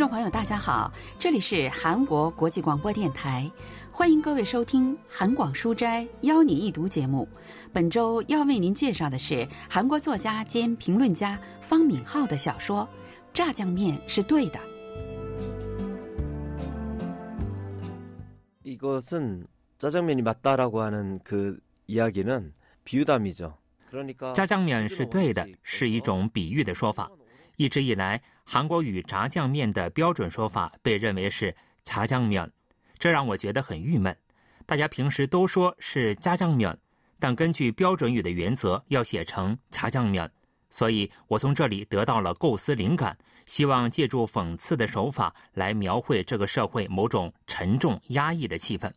众朋友，大家好，这里是韩国国际广播电台，欢迎各位收听《韩广书斋邀你一读》节目。本周要为您介绍的是韩国作家兼评论家方敏浩的小说《炸酱面是对的》。이것은짜장면이맞다라고하는그이야기는비유담이죠炸酱面是对的，是一种比喻的说法。 一直以来，韩国语炸酱面的标准说法被认为是“炸酱面”，这让我觉得很郁闷。大家平时都说是“炸酱面”，但根据标准语的原则要写成“炸酱面”，所以我从这里得到了构思灵感，希望借助讽刺的手法来描绘这个社会某种沉重压抑的气氛。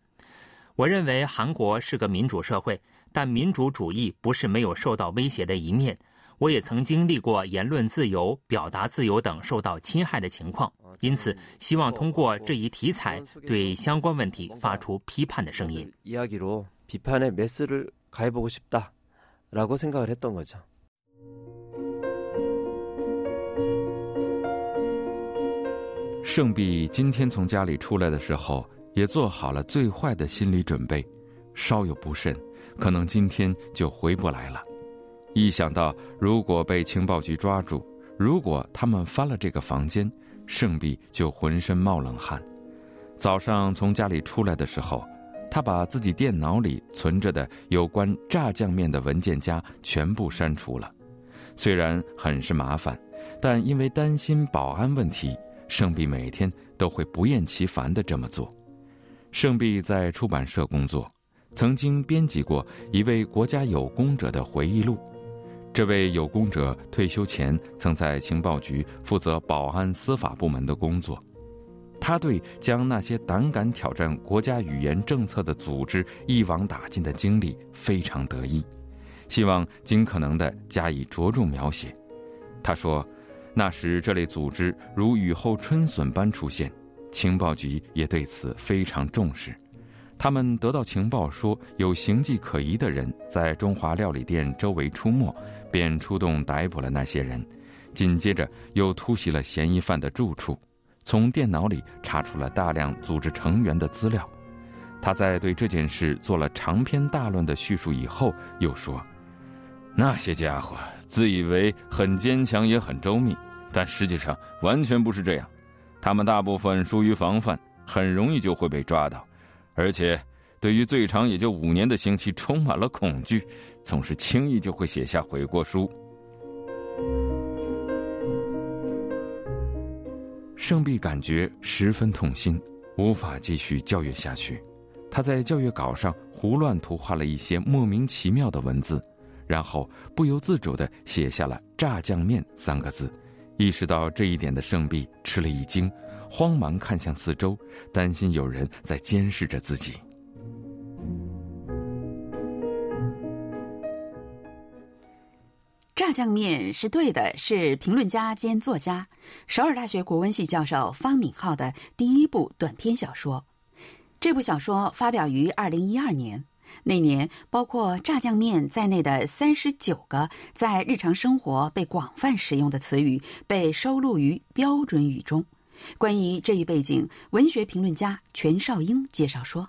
我认为韩国是个民主社会。但民主主义不是没有受到威胁的一面，我也曾经历过言论自由、表达自由等受到侵害的情况，因此希望通过这一题材对相关问题发出批判的声音。圣弼今天从家里出来的时候，也做好了最坏的心理准备，稍有不慎，可能今天就回不来了。一想到如果被情报局抓住，如果他们翻了这个房间，圣弼就浑身冒冷汗。早上从家里出来的时候，他把自己电脑里存着的有关炸酱面的文件夹全部删除了。虽然很是麻烦，但因为担心保安问题，圣弼每天都会不厌其烦地这么做。圣弼在出版社工作。曾经编辑过一位国家有功者的回忆录，这位有功者退休前曾在情报局负责保安司法部门的工作，他对将那些胆敢挑战国家语言政策的组织一网打尽的经历非常得意，希望尽可能的加以着重描写。他说，那时这类组织如雨后春笋般出现，情报局也对此非常重视。他们得到情报说有形迹可疑的人在中华料理店周围出没，便出动逮捕了那些人。紧接着又突袭了嫌疑犯的住处，从电脑里查出了大量组织成员的资料。他在对这件事做了长篇大论的叙述以后，又说：“那些家伙自以为很坚强，也很周密，但实际上完全不是这样。他们大部分疏于防范，很容易就会被抓到。”而且，对于最长也就五年的刑期充满了恐惧，总是轻易就会写下悔过书。圣弼感觉十分痛心，无法继续教育下去。他在教育稿上胡乱涂画了一些莫名其妙的文字，然后不由自主的写下了“炸酱面”三个字。意识到这一点的圣弼吃了一惊。慌忙看向四周，担心有人在监视着自己。炸酱面是对的，是评论家兼作家、首尔大学国文系教授方敏浩的第一部短篇小说。这部小说发表于二零一二年，那年包括炸酱面在内的三十九个在日常生活被广泛使用的词语被收录于标准语中。关于这一背景，文学评论家全少英介绍说：“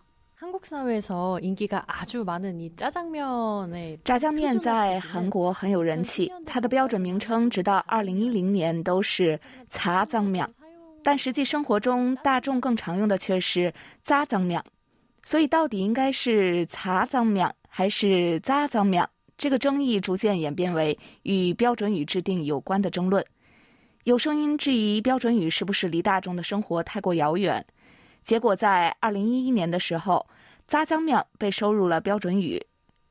炸酱面在韩国很有人气，它的标准名称直到二零一零年都是“茶脏面”，但实际生活中大众更常用的却是“炸脏面”。所以，到底应该是“茶脏面”还是“炸脏面”？这个争议逐渐演变为与标准语制定有关的争论。有声音质疑标准语是不是离大众的生活太过遥远，结果在二零一一年的时候，炸酱庙被收入了标准语，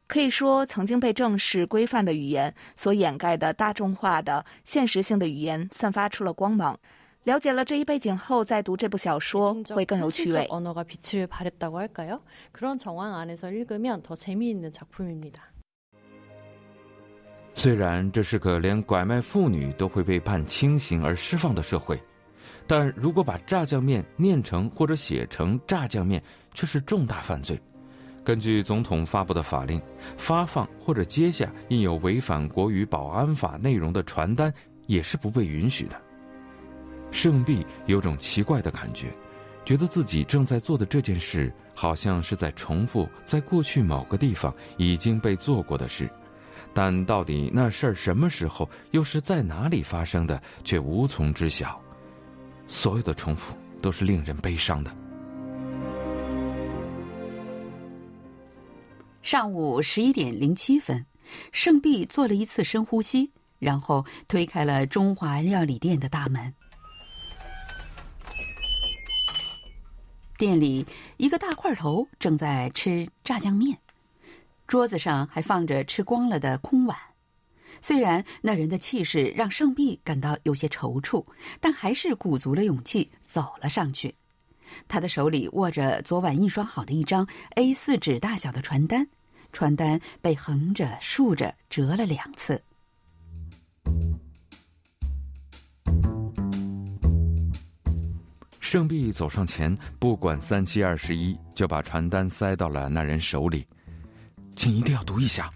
可以说曾经被正式规范的语言所掩盖的大众化的现实性的语言散发出了光芒。了解了这一背景后，再读这部小说会更有趣味。虽然这是个连拐卖妇女都会被判轻刑而释放的社会，但如果把炸酱面念成或者写成炸酱面，却是重大犯罪。根据总统发布的法令，发放或者接下印有违反国语保安法内容的传单也是不被允许的。盛弼有种奇怪的感觉，觉得自己正在做的这件事，好像是在重复在过去某个地方已经被做过的事，但到底那事儿什么时候又是在哪里发生的，却无从知晓。所有的重复都是令人悲伤的。上午十一点零七分，盛弼做了一次深呼吸，然后推开了中华料理店的大门。店里，一个大块头正在吃炸酱面，桌子上还放着吃光了的空碗。虽然那人的气势让圣弼感到有些踌躇，但还是鼓足了勇气走了上去。他的手里握着昨晚印刷好的一张 A 四纸大小的传单，传单被横着、竖着折了两次。圣弼走上前，不管三七二十一，就把传单塞到了那人手里，请一定要读一下。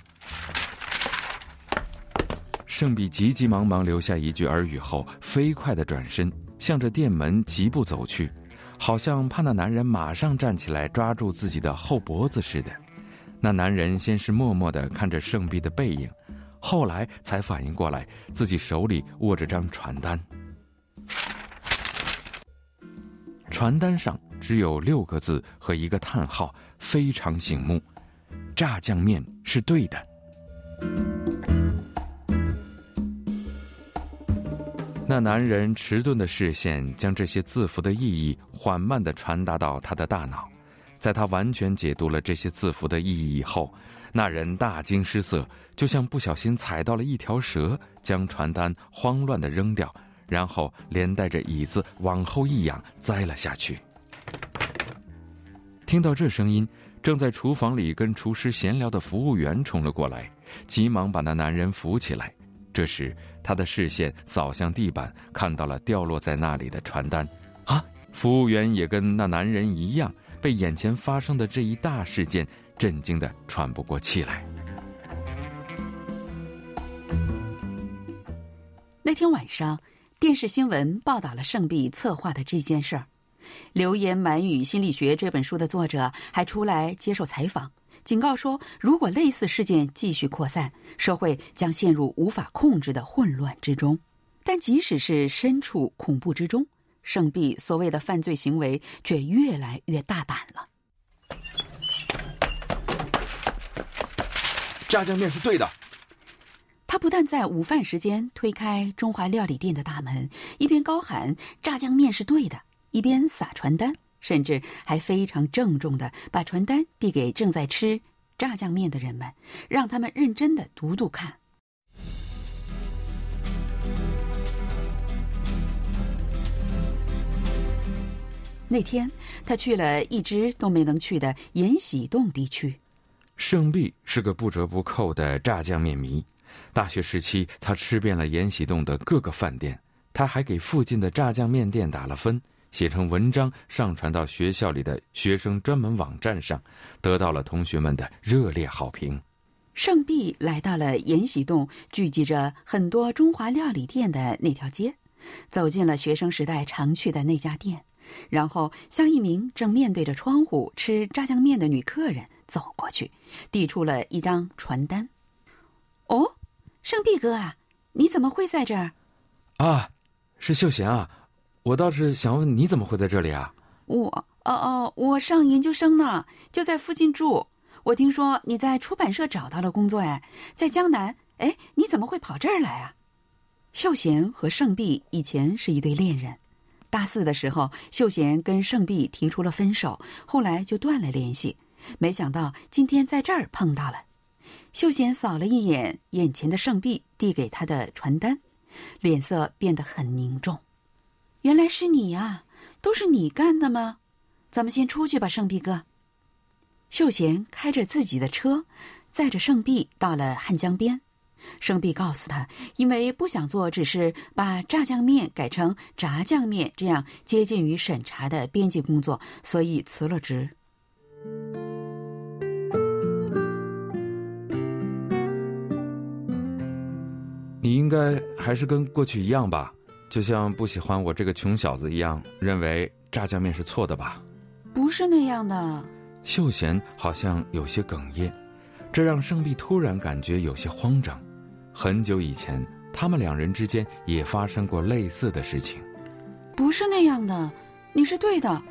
圣弼急急忙忙留下一句耳语后，飞快的转身，向着店门疾步走去，好像怕那男人马上站起来抓住自己的后脖子似的。那男人先是默默的看着圣弼的背影，后来才反应过来，自己手里握着张传单。传单上只有六个字和一个叹号，非常醒目。炸酱面是对的。那男人迟钝的视线将这些字符的意义缓慢的传达到他的大脑，在他完全解读了这些字符的意义以后，那人大惊失色，就像不小心踩到了一条蛇，将传单慌乱的扔掉。然后连带着椅子往后一仰，栽了下去。听到这声音，正在厨房里跟厨师闲聊的服务员冲了过来，急忙把那男人扶起来。这时，他的视线扫向地板，看到了掉落在那里的传单。啊！服务员也跟那男人一样，被眼前发生的这一大事件震惊的喘不过气来。那天晚上。电视新闻报道了盛弼策划的这件事儿，《流言满语心理学》这本书的作者还出来接受采访，警告说，如果类似事件继续扩散，社会将陷入无法控制的混乱之中。但即使是身处恐怖之中，盛弼所谓的犯罪行为却越来越大胆了。炸酱面是对的。他不但在午饭时间推开中华料理店的大门，一边高喊“炸酱面是对的”，一边撒传单，甚至还非常郑重的把传单递给正在吃炸酱面的人们，让他们认真的读读看。那天，他去了一直都没能去的延禧洞地区。胜利是个不折不扣的炸酱面迷。大学时期，他吃遍了延禧洞的各个饭店，他还给附近的炸酱面店打了分，写成文章上传到学校里的学生专门网站上，得到了同学们的热烈好评。圣弼来到了延禧洞聚集着很多中华料理店的那条街，走进了学生时代常去的那家店，然后向一名正面对着窗户吃炸酱面的女客人走过去，递出了一张传单。哦。圣弼哥啊，你怎么会在这儿？啊，是秀贤啊，我倒是想问你怎么会在这里啊？我，哦哦，我上研究生呢，就在附近住。我听说你在出版社找到了工作，哎，在江南。哎，你怎么会跑这儿来啊？秀贤和盛弼以前是一对恋人，大四的时候，秀贤跟盛弼提出了分手，后来就断了联系。没想到今天在这儿碰到了。秀贤扫了一眼眼前的盛弼递给他的传单，脸色变得很凝重。原来是你啊，都是你干的吗？咱们先出去吧，圣弼哥。秀贤开着自己的车，载着圣弼到了汉江边。圣弼告诉他，因为不想做只是把炸酱面改成炸酱面这样接近于审查的编辑工作，所以辞了职。你应该还是跟过去一样吧，就像不喜欢我这个穷小子一样，认为炸酱面是错的吧？不是那样的。秀贤好像有些哽咽，这让胜利突然感觉有些慌张。很久以前，他们两人之间也发生过类似的事情。不是那样的，你是对的，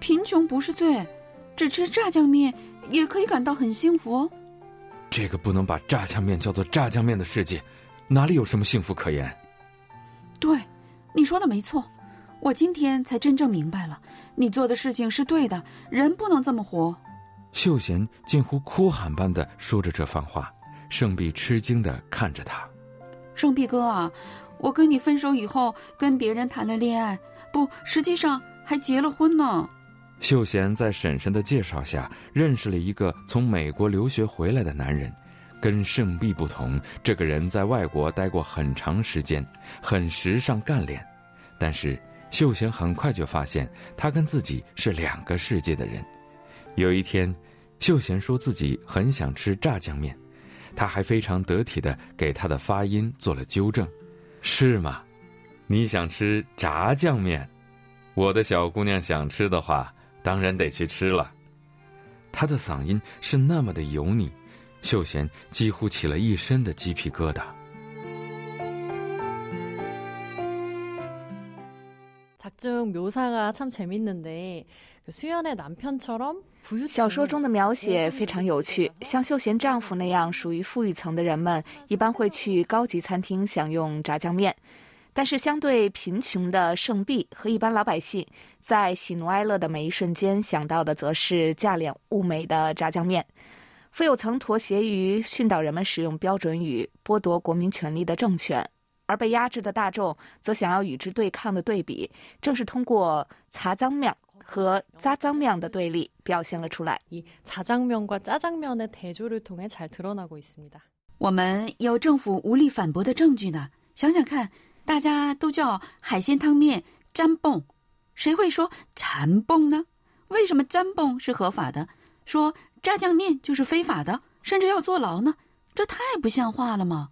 贫穷不是罪，只吃炸酱面也可以感到很幸福。这个不能把炸酱面叫做炸酱面的世界，哪里有什么幸福可言？对，你说的没错，我今天才真正明白了，你做的事情是对的，人不能这么活。秀贤近乎哭喊般的说着这番话，胜碧吃惊的看着他。胜碧哥啊，我跟你分手以后，跟别人谈了恋爱，不，实际上还结了婚呢。秀贤在婶婶的介绍下，认识了一个从美国留学回来的男人。跟圣碧不同，这个人在外国待过很长时间，很时尚干练。但是秀贤很快就发现，他跟自己是两个世界的人。有一天，秀贤说自己很想吃炸酱面，他还非常得体的给他的发音做了纠正：“是吗？你想吃炸酱面？我的小姑娘想吃的话。”当然得去吃了。他的嗓音是那么的油腻，秀贤几乎起了一身的鸡皮疙瘩。小说中的描写非常有趣，像秀贤丈夫那样属于富裕层的人们，一般会去高级餐厅享用炸酱面。但是，相对贫穷的圣碧和一般老百姓，在喜怒哀乐的每一瞬间想到的，则是价廉物美的炸酱面。富有层妥协于训导人们使用标准语，剥夺国民权利的政权，而被压制的大众则想要与之对抗的对比，正是通过茶脏面和炸酱面的对立表现了出来。이자장면과짜장면의대조를통해잘드러나고있습니다我们有政府无力反驳的证据呢。想想看。大家都叫海鲜汤面粘蹦，谁会说残蹦呢？为什么粘蹦是合法的，说 炸酱面就是非法的，甚至要坐牢呢？这太不像话了吗？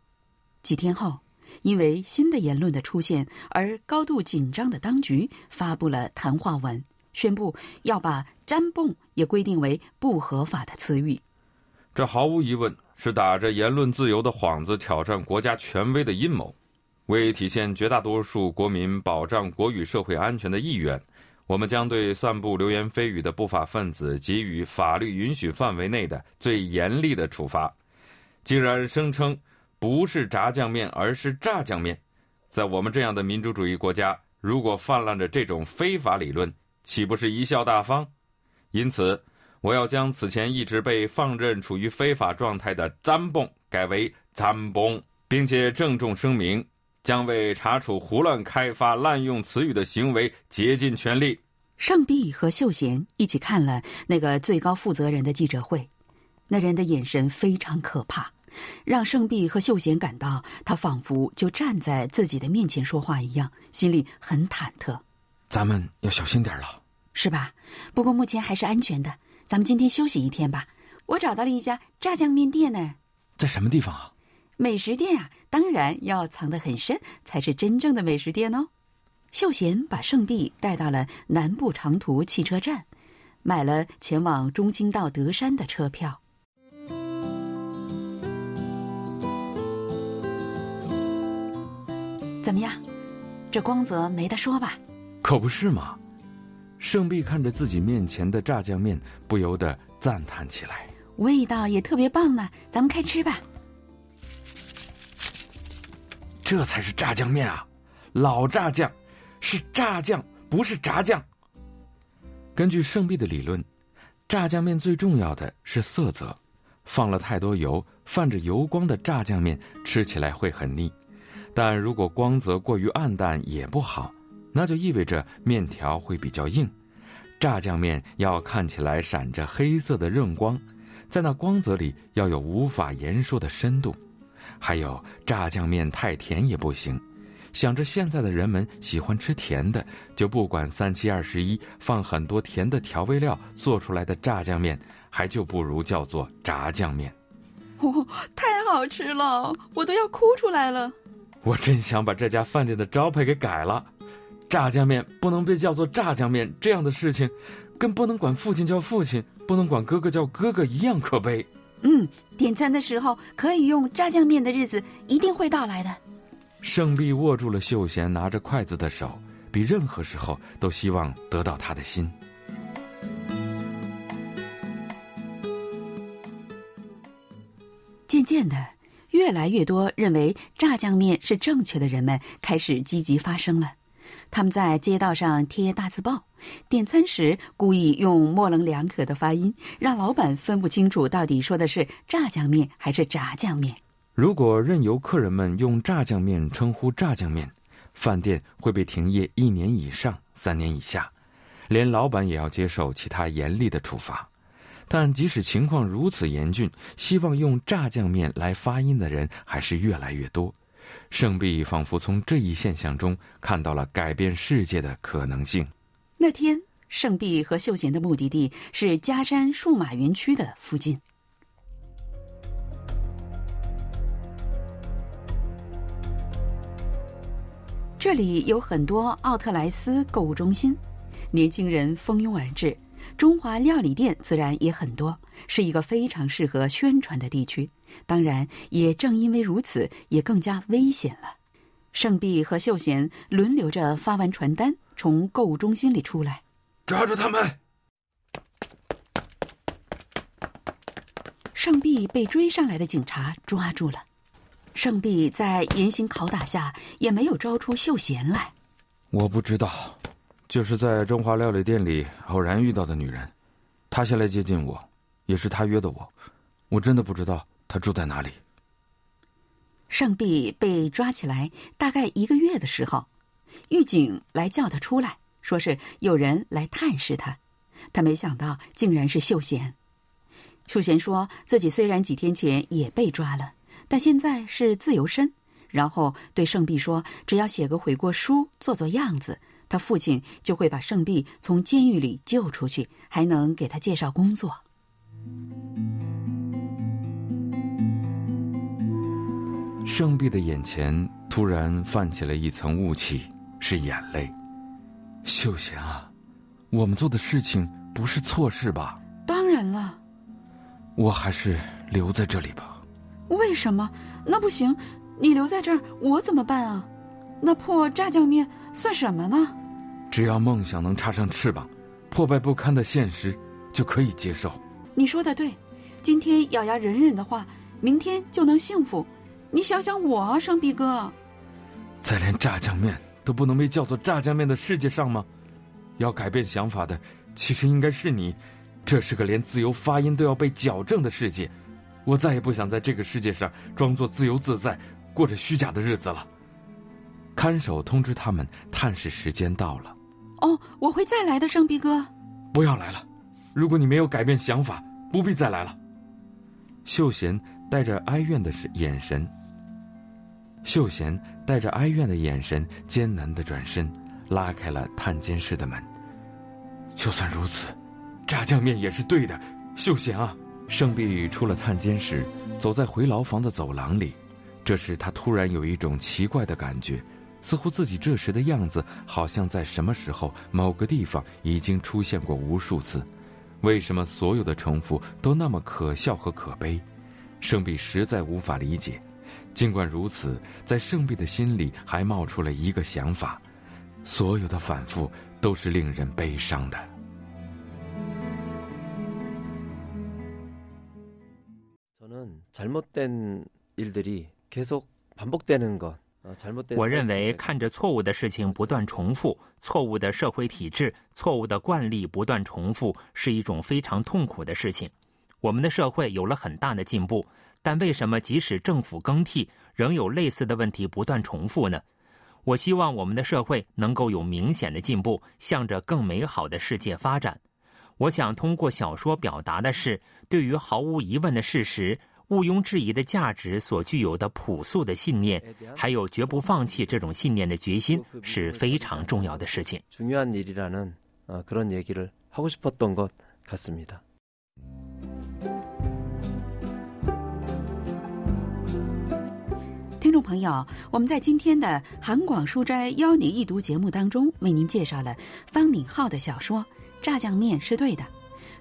几天后，因为新的言论的出现而高度紧张的当局发布了谈话文，宣布要把粘蹦也规定为不合法的词语。这毫无疑问是打着言论自由的幌子挑战国家权威的阴谋。为体现绝大多数国民保障国与社会安全的意愿，我们将对散布流言蜚语的不法分子给予法律允许范围内的最严厉的处罚。竟然声称不是炸酱面，而是炸酱面，在我们这样的民主主义国家，如果泛滥着这种非法理论，岂不是贻笑大方？因此，我要将此前一直被放任处于非法状态的“詹蹦”改为“占蹦”，并且郑重声明。将为查处胡乱开发、滥用词语的行为竭尽全力。盛碧和秀贤一起看了那个最高负责人的记者会，那人的眼神非常可怕，让盛碧和秀贤感到他仿佛就站在自己的面前说话一样，心里很忐忑。咱们要小心点了，是吧？不过目前还是安全的。咱们今天休息一天吧。我找到了一家炸酱面店呢，在什么地方啊？美食店啊，当然要藏得很深，才是真正的美食店哦。秀贤把圣碧带到了南部长途汽车站，买了前往中清到德山的车票。怎么样？这光泽没得说吧？可不是嘛！圣碧看着自己面前的炸酱面，不由得赞叹起来：“味道也特别棒呢。”咱们开吃吧。这才是炸酱面啊，老炸酱，是炸酱，不是炸酱。根据圣碧的理论，炸酱面最重要的是色泽，放了太多油，泛着油光的炸酱面吃起来会很腻。但如果光泽过于暗淡也不好，那就意味着面条会比较硬。炸酱面要看起来闪着黑色的润光，在那光泽里要有无法言说的深度。还有炸酱面太甜也不行，想着现在的人们喜欢吃甜的，就不管三七二十一，放很多甜的调味料做出来的炸酱面，还就不如叫做炸酱面。哦，太好吃了，我都要哭出来了。我真想把这家饭店的招牌给改了。炸酱面不能被叫做炸酱面，这样的事情，跟不能管父亲叫父亲，不能管哥哥叫哥哥一样可悲。嗯，点餐的时候可以用炸酱面的日子一定会到来的。胜利握住了秀贤拿着筷子的手，比任何时候都希望得到他的心。渐渐的，越来越多认为炸酱面是正确的人们开始积极发声了。他们在街道上贴大字报，点餐时故意用模棱两可的发音，让老板分不清楚到底说的是炸酱面还是炸酱面。如果任由客人们用炸酱面称呼炸酱面，饭店会被停业一年以上三年以下，连老板也要接受其他严厉的处罚。但即使情况如此严峻，希望用炸酱面来发音的人还是越来越多。圣碧仿佛从这一现象中看到了改变世界的可能性。那天，圣碧和秀贤的目的地是嘉山数码园区的附近。这里有很多奥特莱斯购物中心，年轻人蜂拥而至，中华料理店自然也很多，是一个非常适合宣传的地区。当然，也正因为如此，也更加危险了。圣碧和秀贤轮流着发完传单，从购物中心里出来，抓住他们！圣碧被追上来的警察抓住了。圣碧在严刑拷打下，也没有招出秀贤来。我不知道，就是在中华料理店里偶然遇到的女人，她先来接近我，也是她约的我，我真的不知道。他住在哪里？盛碧被抓起来大概一个月的时候，狱警来叫他出来，说是有人来探视他。他没想到竟然是秀贤。秀贤说自己虽然几天前也被抓了，但现在是自由身。然后对圣碧说：“只要写个悔过书，做做样子，他父亲就会把圣碧从监狱里救出去，还能给他介绍工作。”盛碧的眼前突然泛起了一层雾气，是眼泪。秀贤啊，我们做的事情不是错事吧？当然了。我还是留在这里吧。为什么？那不行，你留在这儿，我怎么办啊？那破炸酱面算什么呢？只要梦想能插上翅膀，破败不堪的现实就可以接受。你说的对，今天咬牙忍忍的话，明天就能幸福。你想想我啊，生碧哥，在连炸酱面都不能被叫做炸酱面的世界上吗？要改变想法的，其实应该是你。这是个连自由发音都要被矫正的世界，我再也不想在这个世界上装作自由自在，过着虚假的日子了。看守通知他们，探视时间到了。哦，我会再来的，生碧哥。不要来了，如果你没有改变想法，不必再来了。秀贤带着哀怨的眼神。秀贤带着哀怨的眼神，艰难的转身，拉开了探监室的门。就算如此，炸酱面也是对的。秀贤啊，盛碧出了探监室，走在回牢房的走廊里。这时，他突然有一种奇怪的感觉，似乎自己这时的样子，好像在什么时候、某个地方已经出现过无数次。为什么所有的重复都那么可笑和可悲？盛碧实在无法理解。尽管如此，在圣碧的心里还冒出了一个想法：所有的反复都是令人悲伤的。我认为看着错误的事情不断重复，错误的社会体制、错误的惯例不断重复，是一种非常痛苦的事情。我们的社会有了很大的进步。但为什么即使政府更替，仍有类似的问题不断重复呢？我希望我们的社会能够有明显的进步，向着更美好的世界发展。我想通过小说表达的是，对于毫无疑问的事实、毋庸置疑的价值所具有的朴素的信念，还有绝不放弃这种信念的决心，是非常重要的事情。중요한일이라는그런얘기를하고싶었던것같습니다 众朋友，我们在今天的韩广书斋邀您一读节目当中，为您介绍了方敏浩的小说《炸酱面是对的》。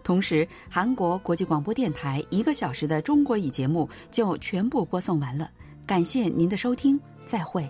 同时，韩国国际广播电台一个小时的中国语节目就全部播送完了。感谢您的收听，再会。